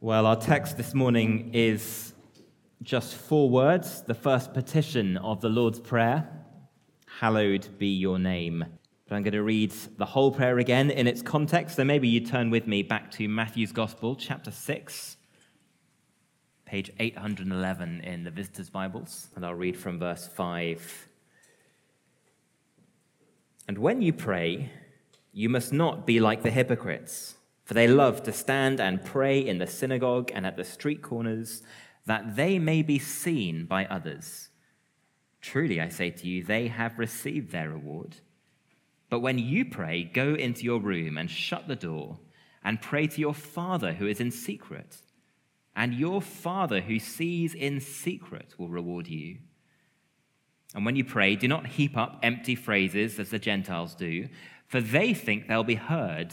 Well, our text this morning is just four words. The first petition of the Lord's Prayer Hallowed be your name. But I'm going to read the whole prayer again in its context. So maybe you turn with me back to Matthew's Gospel, chapter 6, page 811 in the Visitors' Bibles. And I'll read from verse 5. And when you pray, you must not be like the hypocrites for they love to stand and pray in the synagogue and at the street corners, that they may be seen by others. Truly, I say to you, they have received their reward. But when you pray, go into your room and shut the door, and pray to your Father who is in secret. And your Father who sees in secret will reward you. And when you pray, do not heap up empty phrases as the Gentiles do, for they think they'll be heard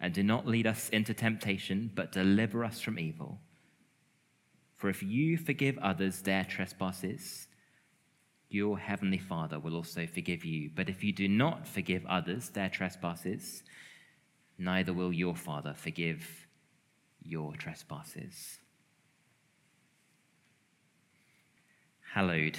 and do not lead us into temptation, but deliver us from evil. For if you forgive others their trespasses, your heavenly Father will also forgive you. But if you do not forgive others their trespasses, neither will your Father forgive your trespasses. Hallowed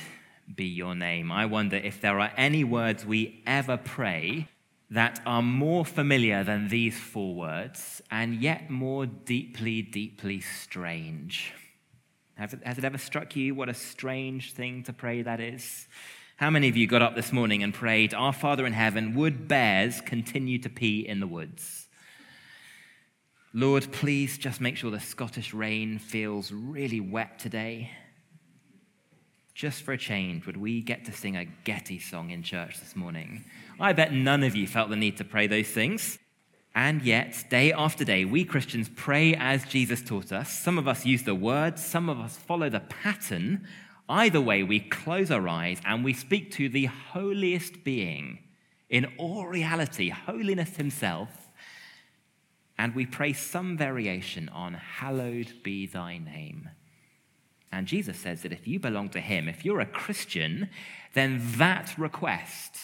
be your name. I wonder if there are any words we ever pray that are more familiar than these four words and yet more deeply, deeply strange. Has it, has it, ever struck you what a strange thing to pray that is? How many of you got up this morning and prayed, Our Father in heaven, would bears continue to pee in the woods? Lord, please just make sure the Scottish rain feels really wet today. Just for a change, would we get to sing a Getty song in church this morning? I bet none of you felt the need to pray those things. And yet, day after day, we Christians pray as Jesus taught us. Some of us use the words, some of us follow the pattern. Either way, we close our eyes and we speak to the holiest being in all reality, holiness himself, and we pray some variation on Hallowed be thy name. And Jesus says that if you belong to him, if you're a Christian, then that request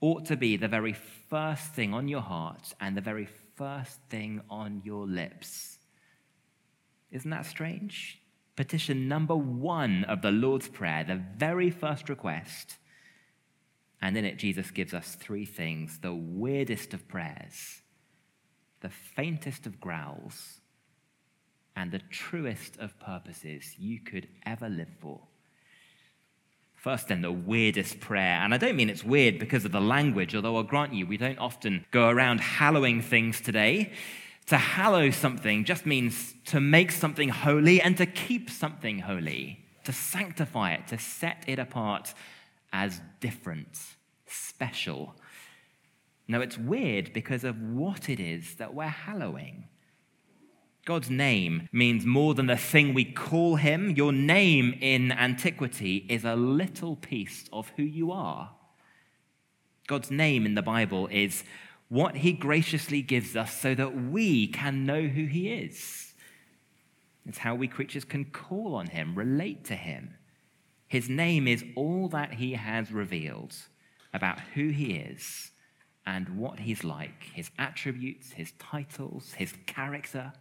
ought to be the very first thing on your heart and the very first thing on your lips. Isn't that strange? Petition number one of the Lord's Prayer, the very first request. And in it, Jesus gives us three things the weirdest of prayers, the faintest of growls, and the truest of purposes you could ever live for. First, then, the weirdest prayer. And I don't mean it's weird because of the language, although I'll grant you, we don't often go around hallowing things today. To hallow something just means to make something holy and to keep something holy, to sanctify it, to set it apart as different, special. Now, it's weird because of what it is that we're hallowing. God's name means more than the thing we call him. Your name in antiquity is a little piece of who you are. God's name in the Bible is what he graciously gives us so that we can know who he is. It's how we creatures can call on him, relate to him. His name is all that he has revealed about who he is and what he's like, his attributes, his titles, his character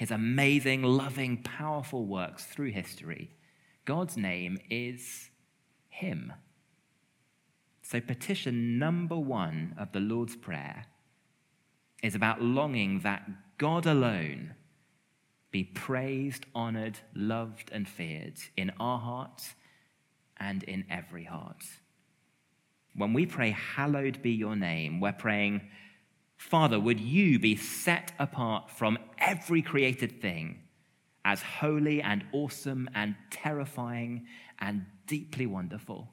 his amazing, loving, powerful works through history, God's name is Him. So, petition number one of the Lord's Prayer is about longing that God alone be praised, honored, loved, and feared in our hearts and in every heart. When we pray, Hallowed be your name, we're praying, Father, would you be set apart from every created thing as holy and awesome and terrifying and deeply wonderful?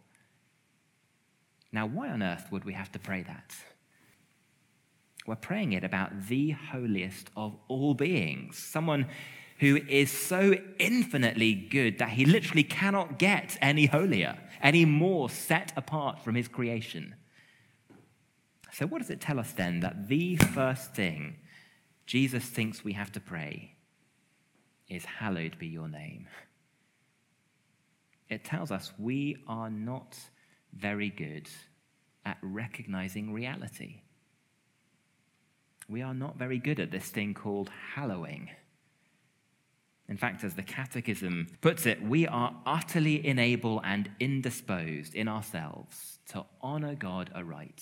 Now, why on earth would we have to pray that? We're praying it about the holiest of all beings, someone who is so infinitely good that he literally cannot get any holier, any more set apart from his creation. So, what does it tell us then that the first thing Jesus thinks we have to pray is, Hallowed be your name? It tells us we are not very good at recognizing reality. We are not very good at this thing called hallowing. In fact, as the Catechism puts it, we are utterly unable and indisposed in ourselves to honor God aright.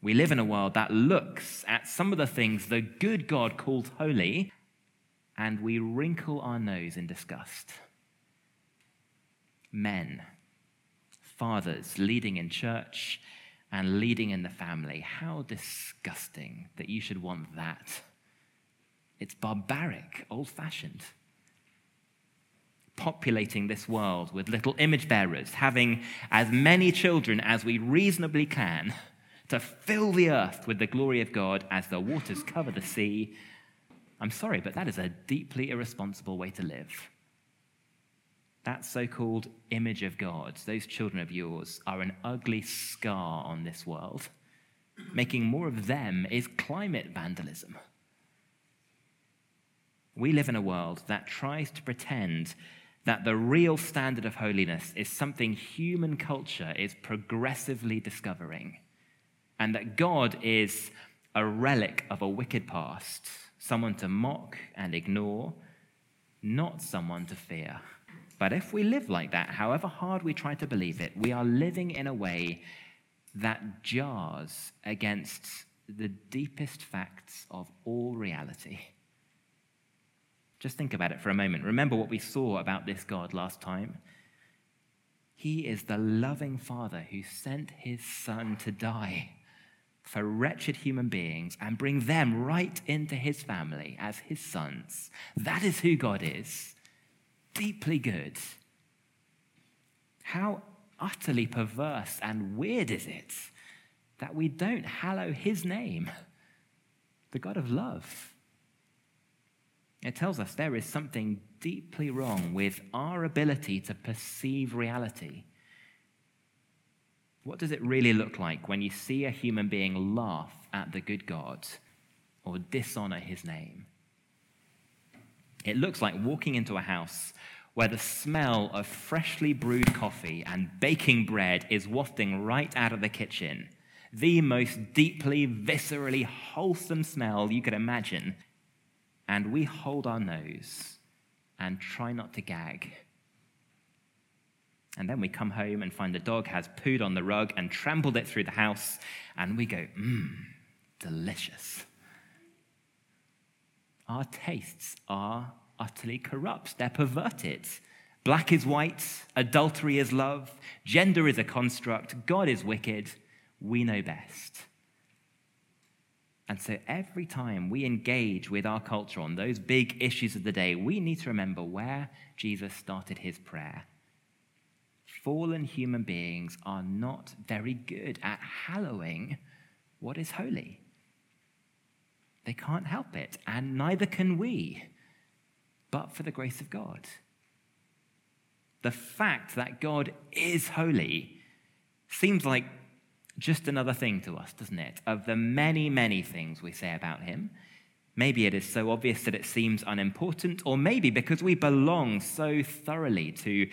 We live in a world that looks at some of the things the good God calls holy, and we wrinkle our nose in disgust. Men, fathers leading in church and leading in the family. How disgusting that you should want that. It's barbaric, old fashioned. Populating this world with little image bearers, having as many children as we reasonably can to fill the earth with the glory of God as the waters cover the sea. I'm sorry, but that is a deeply irresponsible way to live. That so called image of God, those children of yours, are an ugly scar on this world. Making more of them is climate vandalism. We live in a world that tries to pretend that the real standard of holiness is something human culture is progressively discovering, and that God is a relic of a wicked past, someone to mock and ignore, not someone to fear. But if we live like that, however hard we try to believe it, we are living in a way that jars against the deepest facts of all reality. Just think about it for a moment. Remember what we saw about this God last time. He is the loving Father who sent his Son to die for wretched human beings and bring them right into his family as his sons. That is who God is deeply good. How utterly perverse and weird is it that we don't hallow his name, the God of love? It tells us there is something deeply wrong with our ability to perceive reality. What does it really look like when you see a human being laugh at the good God or dishonor his name? It looks like walking into a house where the smell of freshly brewed coffee and baking bread is wafting right out of the kitchen. The most deeply, viscerally wholesome smell you could imagine. And we hold our nose and try not to gag. And then we come home and find the dog has pooed on the rug and trampled it through the house, and we go, mmm, delicious. Our tastes are utterly corrupt, they're perverted. Black is white, adultery is love, gender is a construct, God is wicked, we know best. And so every time we engage with our culture on those big issues of the day, we need to remember where Jesus started his prayer. Fallen human beings are not very good at hallowing what is holy. They can't help it, and neither can we, but for the grace of God. The fact that God is holy seems like just another thing to us, doesn't it? Of the many, many things we say about him. Maybe it is so obvious that it seems unimportant, or maybe because we belong so thoroughly to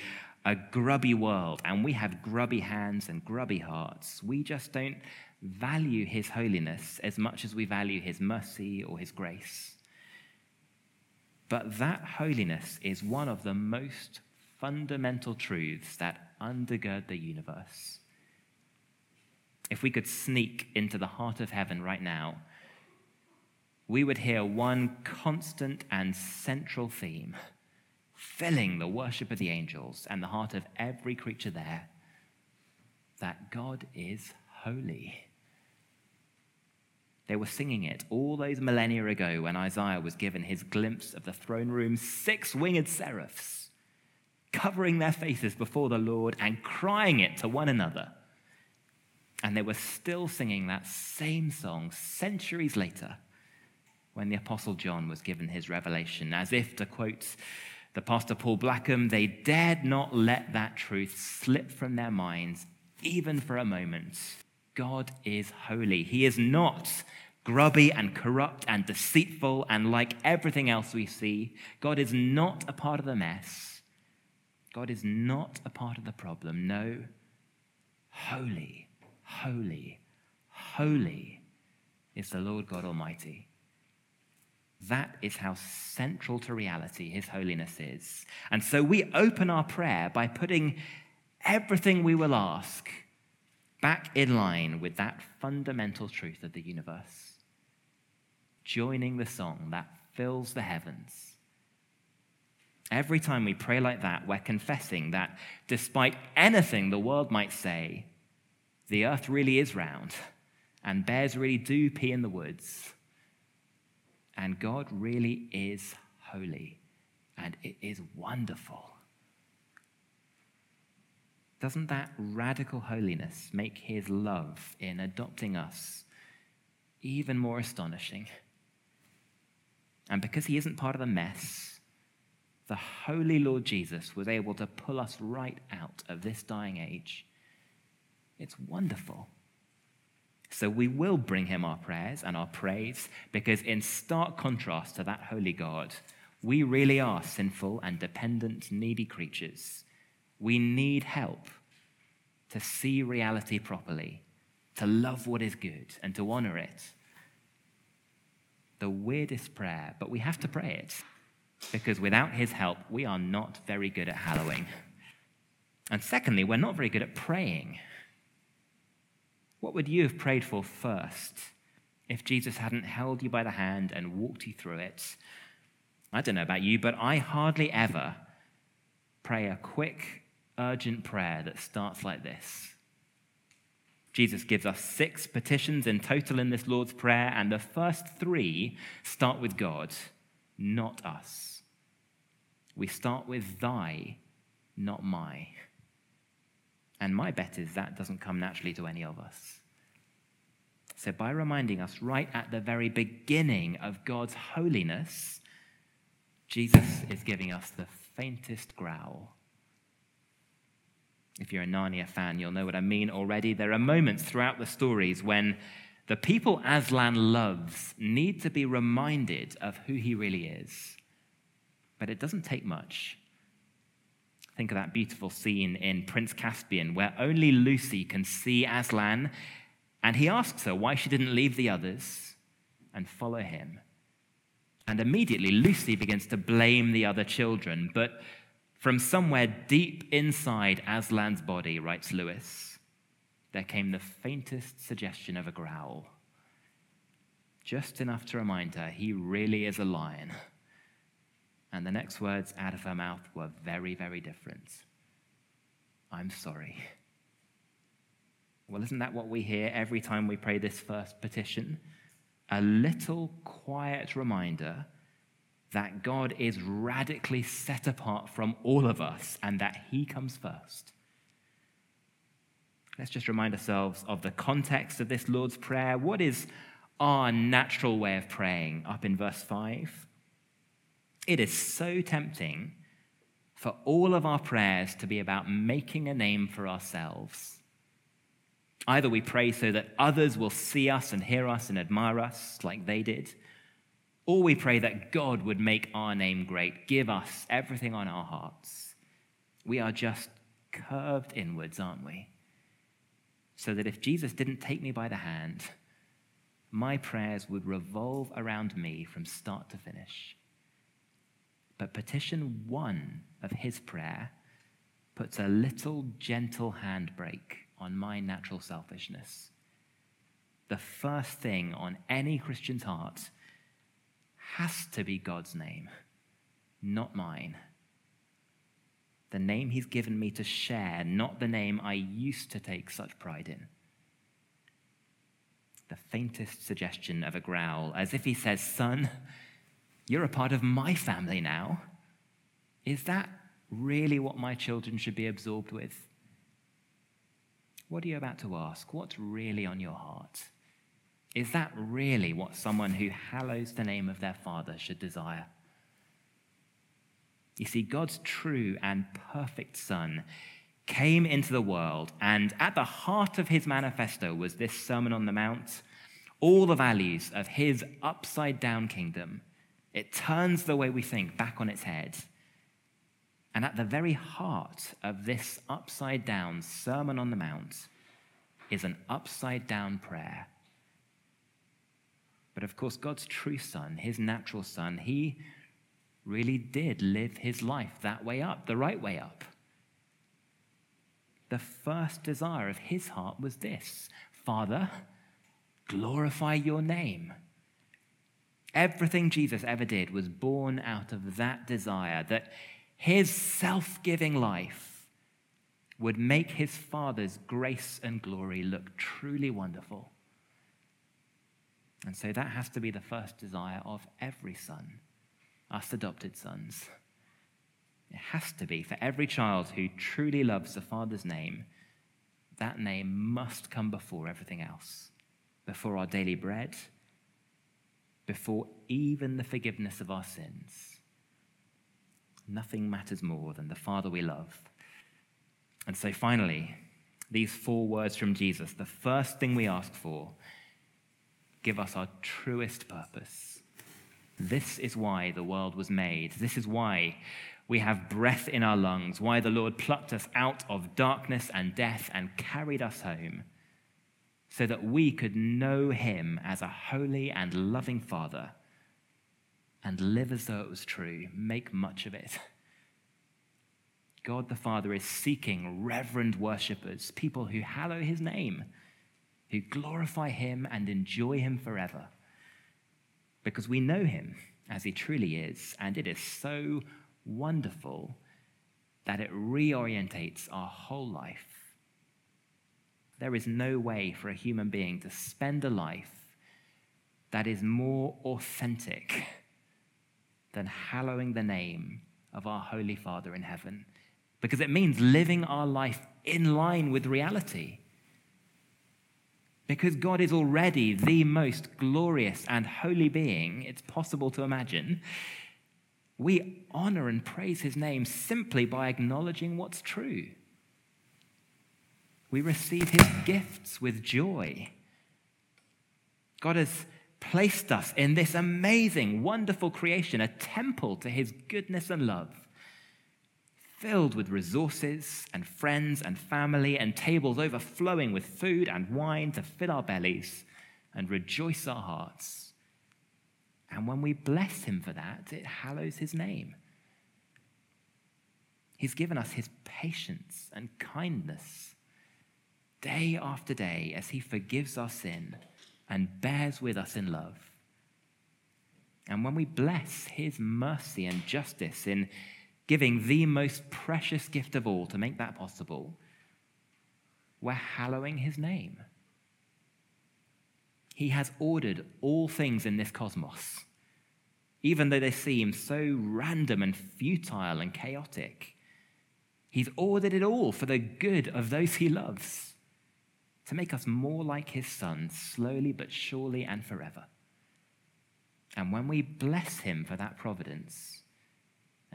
a grubby world and we have grubby hands and grubby hearts, we just don't value his holiness as much as we value his mercy or his grace. But that holiness is one of the most fundamental truths that undergird the universe. If we could sneak into the heart of heaven right now, we would hear one constant and central theme filling the worship of the angels and the heart of every creature there that God is holy. They were singing it all those millennia ago when Isaiah was given his glimpse of the throne room's six winged seraphs, covering their faces before the Lord and crying it to one another. And they were still singing that same song centuries later when the Apostle John was given his revelation, as if, to quote the Pastor Paul Blackham, they dared not let that truth slip from their minds, even for a moment. God is holy. He is not grubby and corrupt and deceitful and like everything else we see. God is not a part of the mess. God is not a part of the problem. No, holy, holy, holy is the Lord God Almighty. That is how central to reality His holiness is. And so we open our prayer by putting everything we will ask back in line with that fundamental truth of the universe, joining the song that fills the heavens. Every time we pray like that, we're confessing that despite anything the world might say, the earth really is round and bears really do pee in the woods and God really is holy, and it is wonderful. Doesn't that radical holiness make his love in adopting us even more astonishing? And because he isn't part of the mess, the holy Lord Jesus was able to pull us right out of this dying age. It's wonderful. So we will bring him our prayers and our praise because, in stark contrast to that holy God, we really are sinful and dependent, needy creatures. We need help to see reality properly, to love what is good, and to honor it. The weirdest prayer, but we have to pray it because without his help, we are not very good at hallowing. And secondly, we're not very good at praying. What would you have prayed for first if Jesus hadn't held you by the hand and walked you through it? I don't know about you, but I hardly ever pray a quick, urgent prayer that starts like this. Jesus gives us six petitions in total in this Lord's Prayer, and the first three start with God, not us. We start with thy, not my. And my bet is that doesn't come naturally to any of us. So, by reminding us right at the very beginning of God's holiness, Jesus is giving us the faintest growl. If you're a Narnia fan, you'll know what I mean already. There are moments throughout the stories when the people Aslan loves need to be reminded of who he really is. But it doesn't take much. Think of that beautiful scene in Prince Caspian where only Lucy can see Aslan, and he asks her why she didn't leave the others and follow him. And immediately Lucy begins to blame the other children, but from somewhere deep inside Aslan's body, writes Lewis, there came the faintest suggestion of a growl. Just enough to remind her he really is a lion. And the next words out of her mouth were very, very different. I'm sorry. Well, isn't that what we hear every time we pray this first petition? A little quiet reminder that God is radically set apart from all of us and that He comes first. Let's just remind ourselves of the context of this Lord's Prayer. What is our natural way of praying? Up in verse 5. It is so tempting for all of our prayers to be about making a name for ourselves. Either we pray so that others will see us and hear us and admire us like they did, or we pray that God would make our name great, give us everything on our hearts. We are just curved inwards, aren't we? So that if Jesus didn't take me by the hand, my prayers would revolve around me from start to finish. But petition one of his prayer puts a little gentle handbrake on my natural selfishness. The first thing on any Christian's heart has to be God's name, not mine. The name he's given me to share, not the name I used to take such pride in. The faintest suggestion of a growl, as if he says, Son, you're a part of my family now. Is that really what my children should be absorbed with? What are you about to ask? What's really on your heart? Is that really what someone who hallows the name of their Father should desire? You see, God's true and perfect Son came into the world, and at the heart of his manifesto was this Sermon on the Mount, all the values of his upside down kingdom. It turns the way we think back on its head. And at the very heart of this upside down Sermon on the Mount is an upside down prayer. But of course, God's true Son, his natural Son, he really did live his life that way up, the right way up. The first desire of his heart was this Father, glorify your name. Everything Jesus ever did was born out of that desire that his self giving life would make his Father's grace and glory look truly wonderful. And so that has to be the first desire of every son us adopted sons. It has to be for every child who truly loves the Father's name, that name must come before everything else, before our daily bread, before even the forgiveness of our sins. Nothing matters more than the Father we love. And so, finally, these four words from Jesus the first thing we ask for give us our truest purpose this is why the world was made. This is why we have breath in our lungs, why the Lord plucked us out of darkness and death and carried us home, so that we could know Him as a holy and loving Father and live as though it was true, make much of it. God the Father is seeking reverend worshippers, people who hallow His name, who glorify Him and enjoy Him forever because we know him as he truly is, and it is so wonderful that it reorientates our whole life. There is no way for a human being to spend a life that is more authentic than hallowing the name of our Holy Father in heaven, because it means living our life in line with reality. Because God is already the most glorious and holy being it's possible to imagine, we honor and praise his name simply by acknowledging what's true. We receive his gifts with joy. God has placed us in this amazing, wonderful creation, a temple to his goodness and love filled with resources and friends and family and tables overflowing with food and wine to fill our bellies and rejoice our hearts. And when we bless him for that, it hallows his name. He's given us his patience and kindness day after day as he forgives our sin and bears with us in love. And when we bless his mercy and justice in giving the most precious gift of all to make that possible, we're hallowing his name. He has ordered all things in this cosmos, even though they seem so random and futile and chaotic. He's ordered it all for the good of those he loves, to make us more like his son, slowly but surely and forever. And when we bless him for that providence,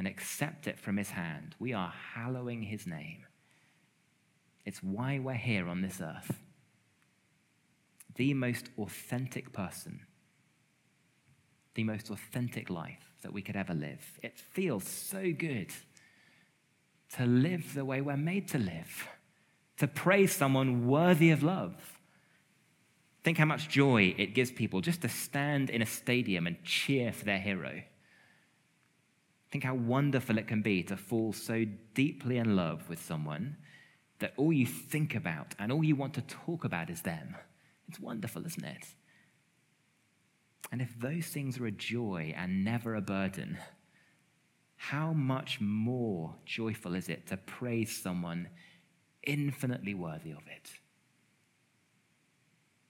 and accept it from his hand, we are hallowing his name. It's why we're here on this earth. The most authentic person, the most authentic life that we could ever live. It feels so good to live the way we're made to live, to praise someone worthy of love. Think how much joy it gives people just to stand in a stadium and cheer for their hero. Think how wonderful it can be to fall so deeply in love with someone that all you think about and all you want to talk about is them. It's wonderful, isn't it? And if those things are a joy and never a burden, how much more joyful is it to praise someone infinitely worthy of it?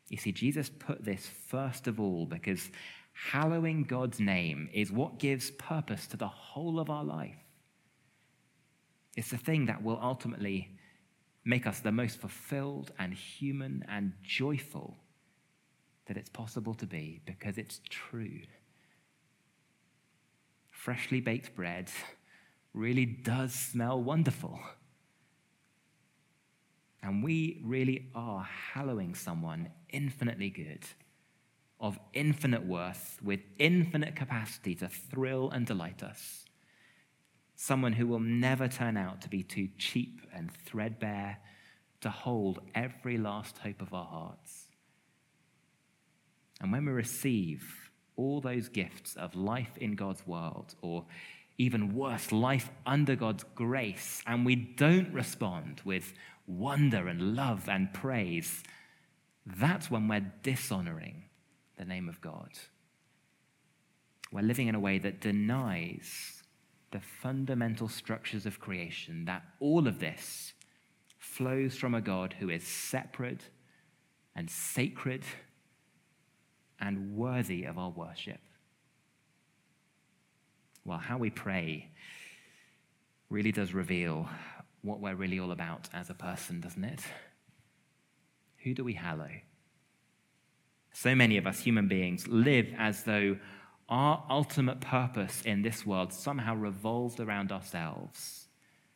You see, Jesus put this first of all because hallowing God's name is what gives purpose to the whole of our life. It's the thing that will ultimately make us the most fulfilled and human and joyful that it's possible to be because it's true. Freshly baked bread really does smell wonderful. And we really are hallowing someone infinitely good, of infinite worth, with infinite capacity to thrill and delight us. Someone who will never turn out to be too cheap and threadbare to hold every last hope of our hearts. And when we receive all those gifts of life in God's world, or even worse, life under God's grace, and we don't respond with wonder and love and praise, that's when we're dishonoring the name of God. We're living in a way that denies the fundamental structures of creation, that all of this flows from a God who is separate and sacred and worthy of our worship. Well, how we pray really does reveal what we're really all about as a person, doesn't it? Who do we hallow? So many of us human beings live as though our ultimate purpose in this world somehow revolved around ourselves.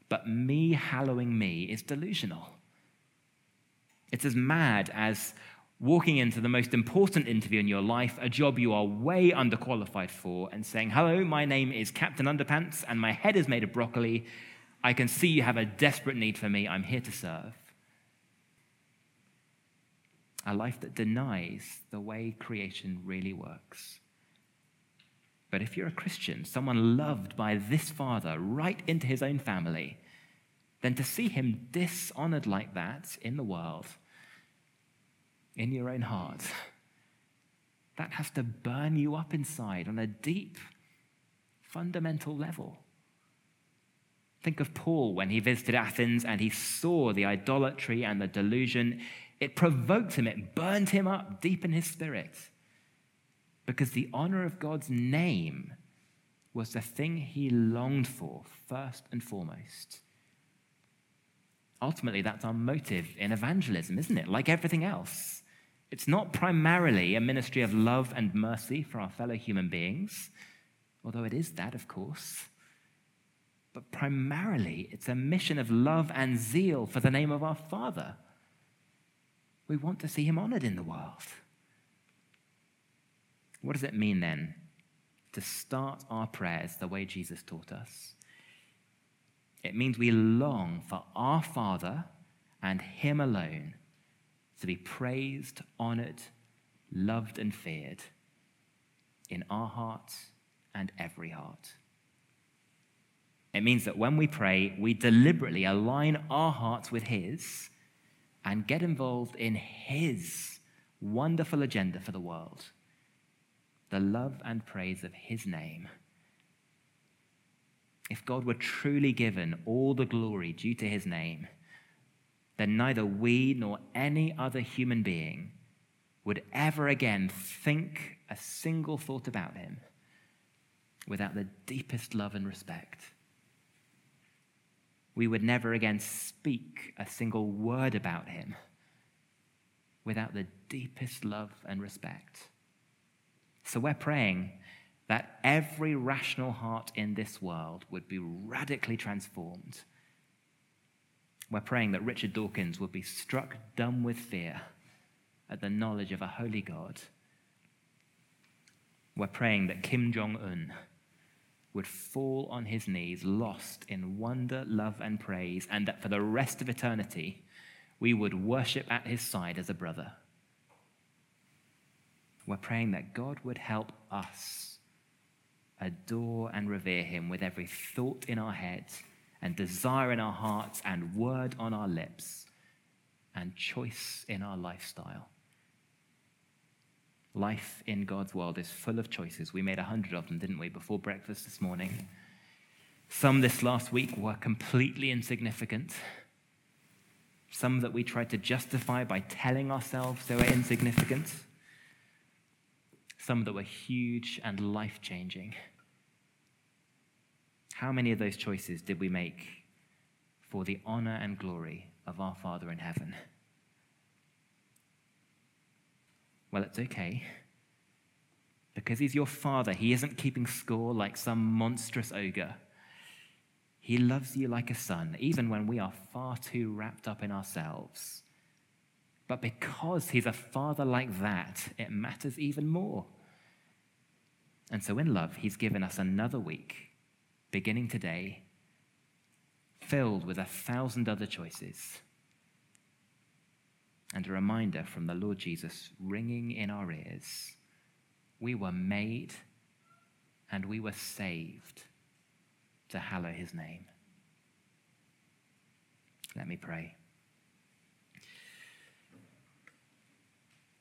But me hallowing me is delusional. It's as mad as walking into the most important interview in your life, a job you are way underqualified for, and saying, Hello, my name is Captain Underpants, and my head is made of broccoli, I can see you have a desperate need for me. I'm here to serve. A life that denies the way creation really works. But if you're a Christian, someone loved by this father right into his own family, then to see him dishonored like that in the world, in your own heart, that has to burn you up inside on a deep, fundamental level. Think of Paul when he visited Athens and he saw the idolatry and the delusion. It provoked him, it burned him up deep in his spirit. Because the honor of God's name was the thing he longed for first and foremost. Ultimately, that's our motive in evangelism, isn't it? Like everything else. It's not primarily a ministry of love and mercy for our fellow human beings, although it is that, of course but primarily it's a mission of love and zeal for the name of our Father. We want to see him honored in the world. What does it mean then to start our prayers the way Jesus taught us? It means we long for our Father and him alone to be praised, honored, loved, and feared in our hearts and every heart. It means that when we pray, we deliberately align our hearts with His and get involved in His wonderful agenda for the world the love and praise of His name. If God were truly given all the glory due to His name, then neither we nor any other human being would ever again think a single thought about Him without the deepest love and respect we would never again speak a single word about him without the deepest love and respect. So we're praying that every rational heart in this world would be radically transformed. We're praying that Richard Dawkins would be struck dumb with fear at the knowledge of a holy God. We're praying that Kim Jong un would fall on his knees, lost in wonder, love, and praise, and that for the rest of eternity, we would worship at his side as a brother. We're praying that God would help us adore and revere him with every thought in our heads, and desire in our hearts, and word on our lips, and choice in our lifestyle. Life in God's world is full of choices. We made a hundred of them, didn't we, before breakfast this morning? Some this last week were completely insignificant. Some that we tried to justify by telling ourselves they were insignificant. Some that were huge and life changing. How many of those choices did we make for the honor and glory of our Father in heaven? Well, it's okay. Because he's your father, he isn't keeping score like some monstrous ogre. He loves you like a son, even when we are far too wrapped up in ourselves. But because he's a father like that, it matters even more. And so, in love, he's given us another week, beginning today, filled with a thousand other choices. And a reminder from the Lord Jesus ringing in our ears we were made and we were saved to hallow his name. Let me pray.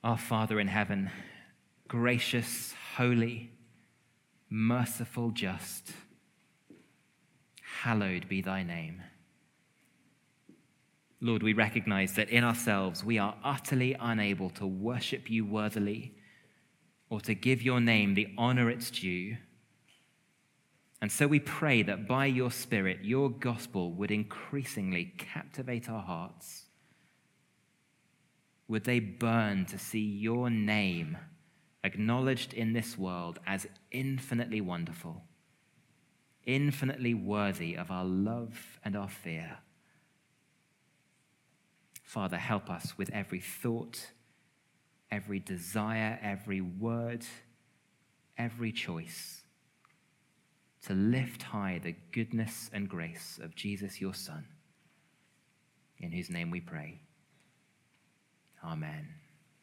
Our Father in heaven, gracious, holy, merciful, just, hallowed be thy name. Lord, we recognize that in ourselves we are utterly unable to worship you worthily or to give your name the honor it's due. And so we pray that by your Spirit, your gospel would increasingly captivate our hearts. Would they burn to see your name acknowledged in this world as infinitely wonderful, infinitely worthy of our love and our fear? Father, help us with every thought, every desire, every word, every choice to lift high the goodness and grace of Jesus, your Son, in whose name we pray. Amen.